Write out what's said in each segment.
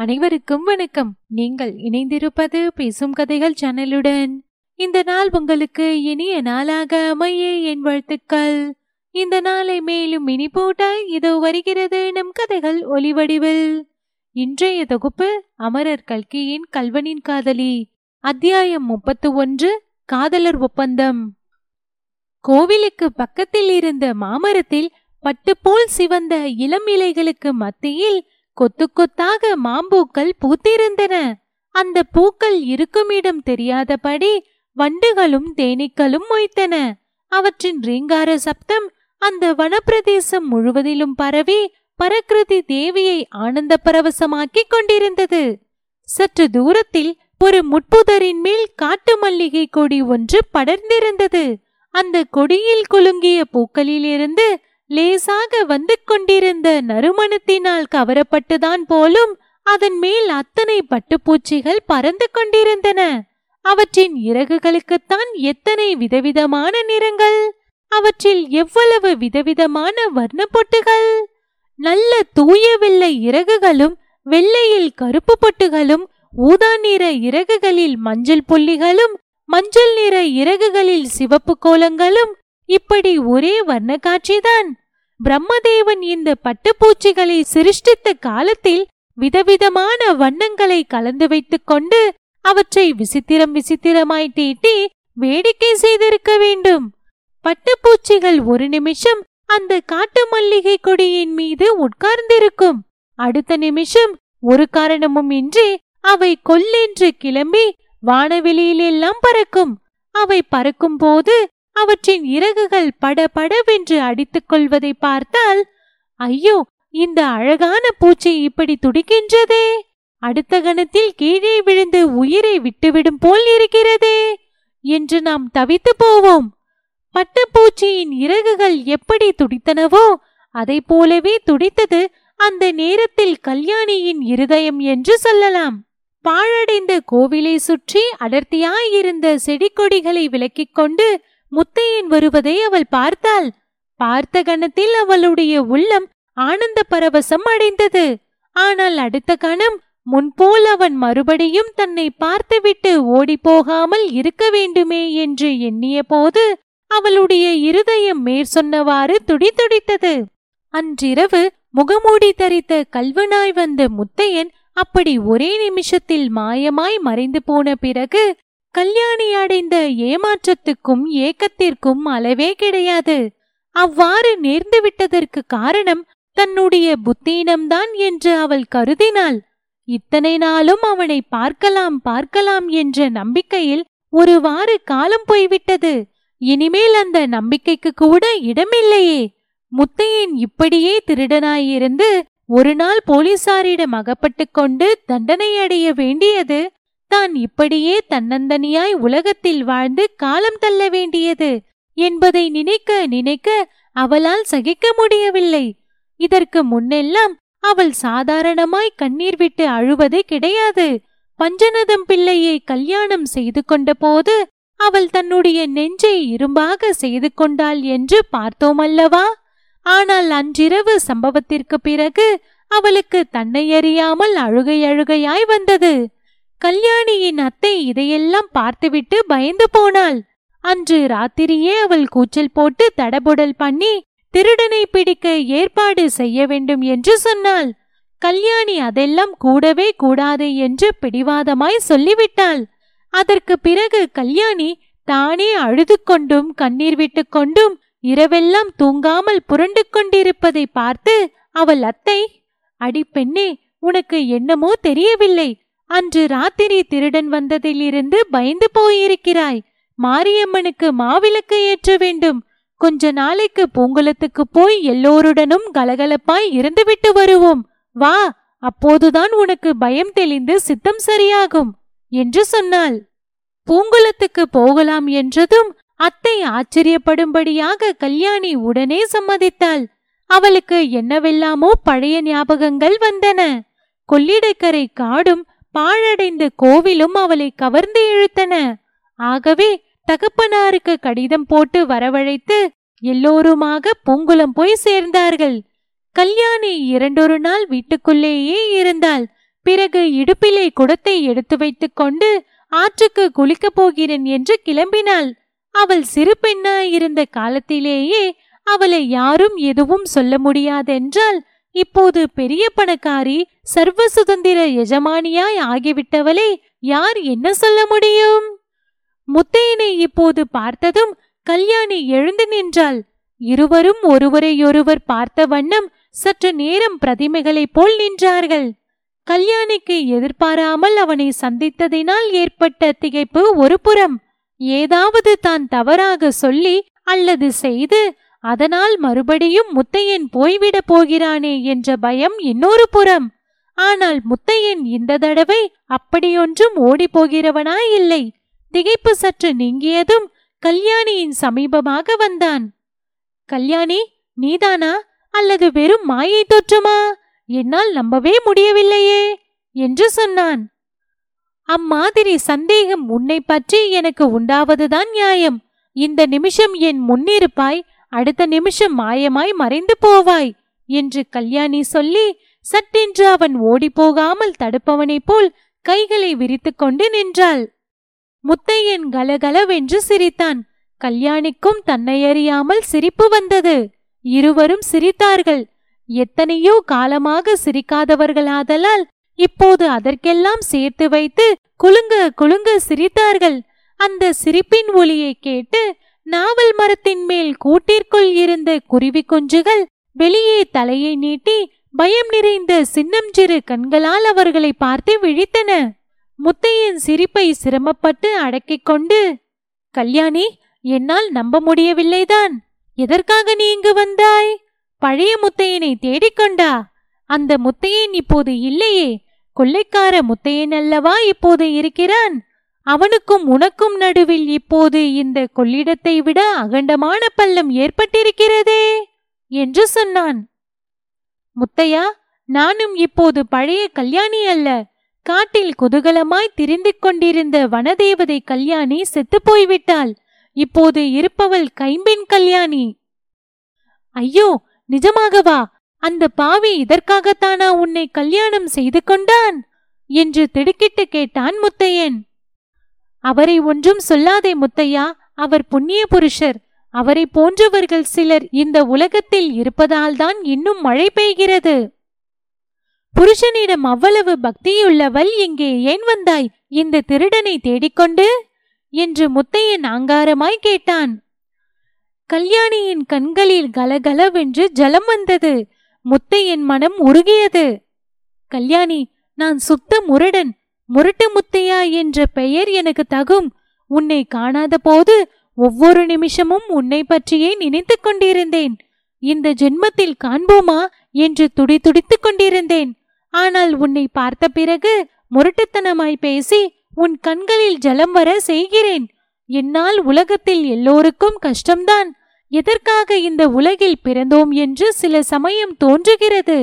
அனைவருக்கும் வணக்கம். நீங்கள் இணைந்திருப்பது பேசும் கதைகள் சேனலுடன். இந்த நாள் உங்களுக்கு இனிய நாளாக அமைய என் வாழ்த்துக்கள். இந்த நாளை மேலும் இனி போட்ட இதோ வருகிறது நம் கதைகள் ஒளிவடிவில் இன்றைய தொகுப்பு அமரர் கல்கியின் கல்வனின் காதலி. அத்தியாயம் முப்பத்து ஒன்று காதலர் ஒப்பந்தம். கோவிலுக்கு பக்கத்தில் இருந்த மாமரத்தில் பட்டுப்போல் சிவந்த இளம் இலைகளுக்கு மத்தியில் கொத்து கொத்தாக மாம்பூக்கள் பூத்திருந்தன. அந்த பூக்கள் இருக்குமிடம் தெரியாதபடி வண்டுகளும் தேனீக்களும் மொய்த்தன. அவற்றின் ரீங்கார சப்தம் அந்த வனப்பிரதேசம் முழுவதிலும் பரவி பரகிருதி தேவியை ஆனந்த பரவசமாக்கிக் கொண்டிருந்தது. சற்று தூரத்தில் ஒரு முட்புதரின் மேல் காட்டு மல்லிகை கொடி ஒன்று படர்ந்திருந்தது. அந்த கொடியில் குலுங்கிய பூக்களிலிருந்து லேசாக வந்து கொண்டிருந்த நறுமணத்தினால் கவரப்பட்டுதான் போலும் அதன் மேல் அத்தனை பட்டுப்பூச்சிகள் பறந்து கொண்டிருந்தன. அவற்றின் இறகுகளுக்குத்தான் எத்தனை விதவிதமான நிறங்கள் அவற்றில் எவ்வளவு விதவிதமான வர்ண பொட்டுகள் நல்ல தூய வெள்ளை இறகுகளும் வெள்ளையில் கருப்பு பொட்டுகளும் ஊதா நிற இறகுகளில் மஞ்சள் புள்ளிகளும் மஞ்சள் நிற இறகுகளில் சிவப்பு கோலங்களும் இப்படி ஒரே வர்ண காட்சிதான் பிரம்மதேவன் இந்த பட்டுப்பூச்சிகளை சிருஷ்டித்த காலத்தில் விதவிதமான வண்ணங்களை கலந்து வைத்துக் கொண்டு அவற்றை விசித்திரம் விசித்திரமாய் தீட்டி வேடிக்கை செய்திருக்க வேண்டும். பட்டுப்பூச்சிகள் ஒரு நிமிஷம் அந்த காட்டு மல்லிகை கொடியின் மீது உட்கார்ந்திருக்கும். அடுத்த நிமிஷம் ஒரு காரணமும் இன்றி அவை கொல்லென்று கிளம்பி வானவெளியிலெல்லாம் பறக்கும். அவை பறக்கும் போது அவற்றின் இறகுகள் படபடவென்று அடித்துக் கொள்வதை பார்த்தால் ஐயோ இந்த அழகான பூச்சி இப்படி துடிக்கின்றதே! அடுத்த கணத்தில் கீழே விழுந்து உயிரை விட்டுவிடும் போல் இருக்கிறதே! என்று நாம் தவித்து போவோம். பட்டுப்பூச்சியின் இறகுகள் எப்படி துடித்தனவோ அதை போலவே துடித்தது அந்த நேரத்தில் கல்யாணியின் இருதயம் என்று சொல்லலாம். பாழடைந்த கோவிலை சுற்றி அடர்த்தியாயிருந்த செடி கொடிகளை விலக்கிக் கொண்டு முத்தையன் வருவதை அவள் பார்த்தாள். பார்த்த கணத்தில் அவளுடைய உள்ளம் ஆனந்த பரவசம் அடைந்தது. ஆனால் அடுத்த கணம் முன்போல் அவன் மறுபடியும் தன்னை பார்த்துவிட்டு ஓடிப்போகாமல் இருக்க வேண்டுமே என்று எண்ணிய போது அவளுடைய இருதயம் மேற்சொன்னவாறு துடிதுடித்தது. அன்றிரவு முகமூடி தரித்த கல்வனாய் வந்த முத்தையன் அப்படி ஒரே நிமிஷத்தில் மாயமாய் மறைந்து போன பிறகு கல்யாணி அடைந்த ஏமாற்றத்துக்கும் ஏக்கத்திற்கும் அளவே கிடையாது. அவ்வாறு நேர்ந்து விட்டதற்கு காரணம் தன்னுடைய புத்தீனம்தான் என்று அவள் கருதினாள். இத்தனை நாளும் அவனை பார்க்கலாம் பார்க்கலாம் என்ற நம்பிக்கையில் ஒருவாறு காலம் போய்விட்டது. இனிமேல் அந்த நம்பிக்கைக்கு கூட இடமில்லையே. முத்தையன் இப்படியே திருடனாயிருந்து ஒரு நாள் போலீசாரிடம் அகப்பட்டு கொண்டு தண்டனை அடைய வேண்டியது தான் இப்படியே தன்னந்தனியாய் உலகத்தில் வாழ்ந்து காலம் தள்ள வேண்டியது என்பதை நினைக்க நினைக்க அவளால் சகிக்க முடியவில்லை. இதற்கு முன்னெல்லாம் அவள் சாதாரணமாய் கண்ணீர் விட்டு அழுவது கிடையாது. பஞ்சநதம் பிள்ளையை கல்யாணம் செய்து கொண்ட போது அவள் தன்னுடைய நெஞ்சை இரும்பாக செய்து கொண்டாள் என்று பார்த்தோமல்லவா? ஆனால் அன்றிரவு சம்பவத்திற்கு பிறகு அவளுக்கு தன்னை அறியாமல் அழுகை அழுகையாய் வந்தது. கல்யாணியின் அத்தை இதையெல்லாம் பார்த்துவிட்டு பயந்து போனாள். அன்று ராத்திரியே அவள் கூச்சல் போட்டு தடபுடல் பண்ணி திருடனை பிடிக்க ஏற்பாடு செய்ய வேண்டும் என்று சொன்னாள். கல்யாணி அதெல்லாம் கூடவே கூடாது என்று பிடிவாதமாய் சொல்லிவிட்டாள். அதற்கு பிறகு கல்யாணி தானே அழுது கொண்டும் கண்ணீர் விட்டு கொண்டும் இரவெல்லாம் தூங்காமல் புரண்டு கொண்டிருப்பதை பார்த்து அவள் அத்தை அடி பெண்ணே உனக்கு என்னமோ தெரியவில்லை. அன்று ராத்திரி திருடன் வந்ததிலிருந்து பயந்து போயிருக்கிறாய். மாரியம்மனுக்கு மாவிளக்கு ஏற்ற வேண்டும். கொஞ்ச நாளைக்கு பூங்குளத்துக்கு போய் எல்லோருடனும் கலகலப்பாய் இருந்துவிட்டு வருவோம். வா அப்போதுதான் உனக்கு பயம் தெளிந்து சித்தம் சரியாகும் என்று சொன்னாள். பூங்குளத்துக்கு போகலாம் என்றதும் அத்தை ஆச்சரியப்படும்படியாக கல்யாணி உடனே சம்மதித்தாள். அவளுக்கு என்னவெல்லாமோ பழைய ஞாபகங்கள் வந்தன. கொள்ளிடக்கரை காடும் பாழடைந்த கோவிலும் அவளை கவர்ந்து இழுத்தன. ஆகவே தகப்பனாருக்கு கடிதம் போட்டு வரவழைத்து எல்லோருமாக பூங்குளம் போய் சேர்ந்தார்கள். கல்யாணி இரண்டொரு நாள் வீட்டுக்குள்ளேயே இருந்தாள். பிறகு இடுப்பிலே குடத்தை எடுத்து வைத்துக் கொண்டு ஆற்றுக்கு குளிக்கப் போகிறேன் என்று கிளம்பினாள். அவள் சிறு பெண்ணாய் இருந்த காலத்திலேயே அவளை யாரும் எதுவும் சொல்ல முடியாதென்றால் இப்போது பெரிய பணக்காரி சர்வ சுதந்திர எஜமானியாய் ஆகிவிட்டவளே யார் என்ன சொல்ல முடியும்? முத்தையனை இப்போது பார்த்ததும் கல்யாணி எழுந்து நின்றாள். இருவரும் ஒருவரையொருவர் பார்த்த வண்ணம் சற்று நேரம் பிரதிமைகளைப் போல் நின்றார்கள். கல்யாணிக்கு எதிர்பாராமல் அவனை சந்தித்ததினால் ஏற்பட்ட திகைப்பு ஒரு புறம். ஏதாவது தான் தவறாக சொல்லி அல்லது செய்து அதனால் மறுபடியும் முத்தையன் போய்விடப் போகிறானே என்ற பயம் இன்னொரு புறம். ஆனால் முத்தையன் இந்த தடவை அப்படியொன்றும் ஓடிப்போகிறவனாயில்லை. திகைப்பு சற்று நீங்கியதும் கல்யாணியின் சமீபமாக வந்தான். கல்யாணி நீதானா? அல்லது வெறும் மாயை தோற்றமா? என்னால் நம்பவே முடியவில்லையே என்று சொன்னான். அம்மாதிரி சந்தேகம் உன்னை பற்றி எனக்கு உண்டாவதுதான் நியாயம். இந்த நிமிஷம் என் முன்னிருப்பாய் அடுத்த நிமிஷம் மாயமாய் மறைந்து போவாய் என்று கல்யாணி சொல்லி சட்டென்று அவன் ஓடிப்போகாமல் தடுப்பவனைப் போல் கைகளை விரித்துக் கொண்டு நின்றாள். முத்தையன் கலகலவென்று சிரித்தான். கல்யாணிக்கும் தன்னை அறியாமல் சிரிப்பு வந்தது. இருவரும் சிரித்தார்கள். எத்தனையோ காலமாக சிரிக்காதவர்களாதலால் இப்போது அதற்கெல்லாம் சேர்த்து வைத்து குலுங்க குலுங்க சிரித்தார்கள். அந்த சிரிப்பின் ஒலியை கேட்டு நாவல் மரத்தின் மேல் கூட்டிற்குள் இருந்த குருவி குஞ்சுகள் வெளியே தலையை நீட்டி பயம் நிறைந்த சின்னஞ்சிறு கண்களால் அவர்களை பார்த்து விழித்தன. முத்தையின் சிரிப்பை சிரமப்பட்டு அடக்கிக் கொண்டு கல்யாணி என்னால் நம்ப முடியவில்லைதான். எதற்காக நீ இங்கு வந்தாய்? பழைய முத்தையனை தேடிக்கொண்டா அந்த முத்தையன் இப்போது இல்லையே. கொள்ளைக்கார முத்தையன் அல்லவா இப்போது இருக்கிறான்? அவனுக்கும் உனக்கும் நடுவில் இப்போது இந்த கொள்ளிடத்தை விட அகண்டமான பள்ளம் ஏற்பட்டிருக்கிறதே என்று சொன்னான். முத்தையா நானும் இப்போது பழைய கல்யாணி அல்ல. காட்டில் குதூகலமாய் திரிந்து கொண்டிருந்த வனதேவதை கல்யாணி செத்துப் போய்விட்டாள். இப்போது இருப்பவள் கைம்பெண் கல்யாணி. ஐயோ நிஜமாகவா? அந்த பாவி இதற்காகத்தானா உன்னை கல்யாணம் செய்து கொண்டான்? என்று திடுக்கிட்டு கேட்டான் முத்தையன். அவரை ஒன்றும் சொல்லாதே முத்தையா அவர் புண்ணிய புருஷர். அவரை போன்றவர்கள் சிலர் இந்த உலகத்தில் இருப்பதால்தான் இன்னும் மழை பெய்கிறது. புருஷனிடம் அவ்வளவு பக்தியுள்ளவள் இங்கே ஏன் வந்தாய்? இந்த திருடனை தேடிக்கொண்டு? என்று முத்தையன் ஆங்காரமாய் கேட்டான். கல்யாணியின் கண்களில் கலகலவென்று ஜலம் வந்தது. முத்தையன் மனம் உருகியது. கல்யாணி நான் சுத்த முரடன். முரட்டு முத்தையா என்ற பெயர் எனக்கு தகும். உன்னை காணாத போது ஒவ்வொரு நிமிஷமும் உன்னை பற்றியே நினைத்துக் கொண்டிருந்தேன். இந்த ஜென்மத்தில் காண்போமா என்று துடி துடித்துக் கொண்டிருந்தேன். ஆனால் உன்னை பார்த்த பிறகு முரட்டுத்தனமாய் பேசி உன் கண்களில் ஜலம் வர செய்கிறேன். என்னால் உலகத்தில் எல்லோருக்கும் கஷ்டம்தான். எதற்காக இந்த உலகில் பிறந்தோம் என்று சில சமயம் தோன்றுகிறது.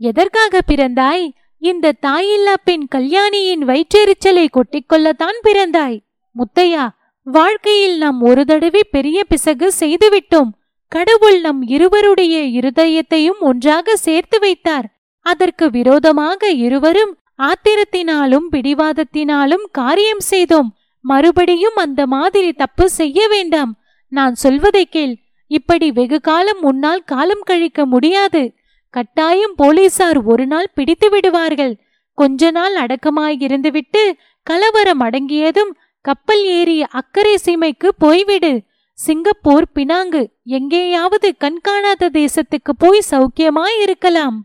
எதற்காக பிறந்தாய்? இந்த தாயில்லா பெண் கல்யாணியின் வயிற்றெரிச்சலை கொட்டிக்கொள்ளத்தான் பிறந்தாய். முத்தையா வாழ்க்கையில் நாம் ஒரு தடவை பெரிய பிசகு செய்துவிட்டோம். கடவுள் நம் இருவருடைய இருதயத்தையும் ஒன்றாக சேர்த்து வைத்தார். அதற்கு விரோதமாக இருவரும் ஆத்திரத்தினாலும் பிடிவாதத்தினாலும் காரியம் செய்தோம். மறுபடியும் அந்த மாதிரி தப்பு செய்ய வேண்டாம். நான் சொல்வதை கேள். இப்படி வெகு காலம் முன்னால் காலம் கழிக்க முடியாது. கட்டாயம் போலீசார் ஒரு நாள் பிடித்து விடுவார்கள். கொஞ்ச நாள் அடக்கமாய் இருந்துவிட்டு கலவரம் அடங்கியதும் கப்பல் ஏறி அக்கறை சீமைக்கு போய்விடு. சிங்கப்பூர் பினாங்கு எங்கேயாவது கண்காணாத தேசத்துக்கு போய் சௌக்கியமாய் இருக்கலாம்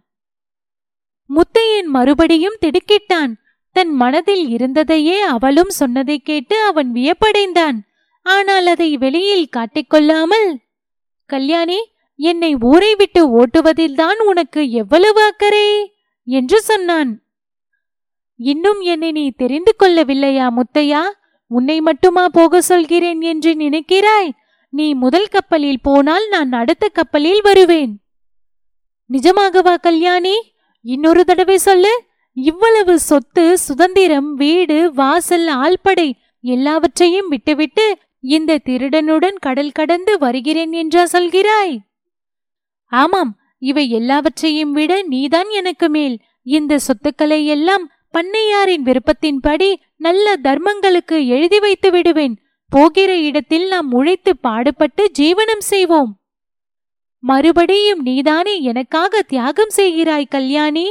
முத்தையன் மறுபடியும் திடுக்கிட்டான். தன் மனதில் இருந்ததையே அவளும் சொன்னதை கேட்டு அவன் வியப்படைந்தான். ஆனால் அதை வெளியில் காட்டிக்கொள்ளாமல் கல்யாணி என்னை ஊரை விட்டு ஓட்டுவதில்தான் உனக்கு எவ்வளவு அக்கறை? என்று சொன்னான். இன்னும் என்னை நீ தெரிந்து கொள்ளவில்லையா முத்தையா? உன்னை மட்டுமா போக சொல்கிறேன் என்று நினைக்கிறாய்? நீ முதல் கப்பலில் போனால் நான் அடுத்த கப்பலில் வருவேன். நிஜமாகவா கல்யாணி? இன்னொரு தடவை சொல்லு. இவ்வளவு சொத்து சுதந்திரம் வீடு வாசல் ஆள்படை எல்லாவற்றையும் விட்டுவிட்டு இந்த திருடனுடன் கடல் கடந்து வருகிறேன் என்றா சொல்கிறாய்? ஆமாம் இவை எல்லாவற்றையும் விட நீதான் எனக்கு மேல். இந்த சொத்துக்களை எல்லாம் பண்ணையாரின் விருப்பத்தின்படி நல்ல தர்மங்களுக்கு எழுதி வைத்து விடுவேன். போகிற இடத்தில் நாம் உழைத்து பாடுபட்டு ஜீவனம் செய்வோம். மறுபடியும் நீதானே எனக்காக தியாகம் செய்கிறாய் கல்யாணி.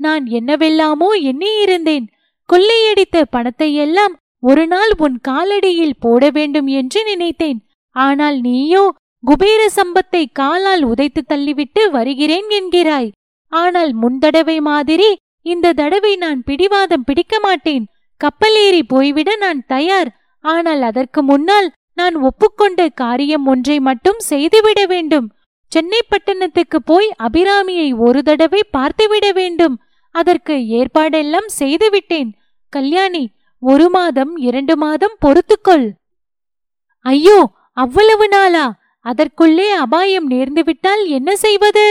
நான் என்னவெல்லாமோ எண்ணியிருந்தேன். கொள்ளையடித்த பணத்தை எல்லாம் ஒரு நாள் உன் காலடியில் போட வேண்டும் என்று நினைத்தேன். ஆனால் நீயோ குபேர சம்பத்தை காலால் உதைத்து தள்ளிவிட்டு வருகிறேன் என்கிறாய். ஆனால் முந்தடவை மாதிரி இந்த தடவை நான் பிடிவாதம் பிடிக்க மாட்டேன். கப்பலேறி போய்விட நான் தயார். ஆனால் அதற்கு முன்னால் நான் ஒப்புக்கொண்ட காரியம் ஒன்றை மட்டும் செய்துவிட வேண்டும். சென்னை பட்டணத்துக்கு போய் அபிராமியை ஒரு தடவை பார்த்துவிட வேண்டும். அதற்கு ஏற்பாடெல்லாம் செய்துவிட்டேன். கல்யாணி ஒரு மாதம் இரண்டு மாதம் பொறுத்துக்கொள். ஐயோ அவ்வளவு நாளா? அதற்குள்ளே அபாயம் நேர்ந்துவிட்டால் என்ன செய்வது?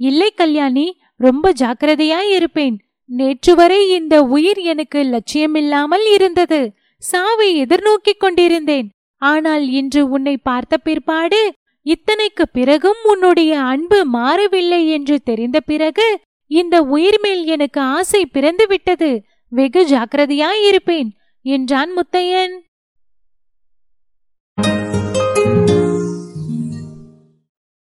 இல்லை கல்யாணி ரொம்ப ஜாக்கிரதையாய் இருப்பேன். நேற்று வரை இந்த உயிர் எனக்கு லட்சியமில்லாமல் இருந்தது. சாவை எதிர்நோக்கிக் கொண்டிருந்தேன். ஆனால் இன்று உன்னை பார்த்த பிற்பாடு இத்தனைக்கு பிறகும் உன்னுடைய அன்பு மாறவில்லை என்று தெரிந்த பிறகு இந்த உயிர் மேல் எனக்கு ஆசை பிறந்து விட்டது வெகு ஜாக்கிரதையாயிருப்பேன் என்றான் முத்தையன்.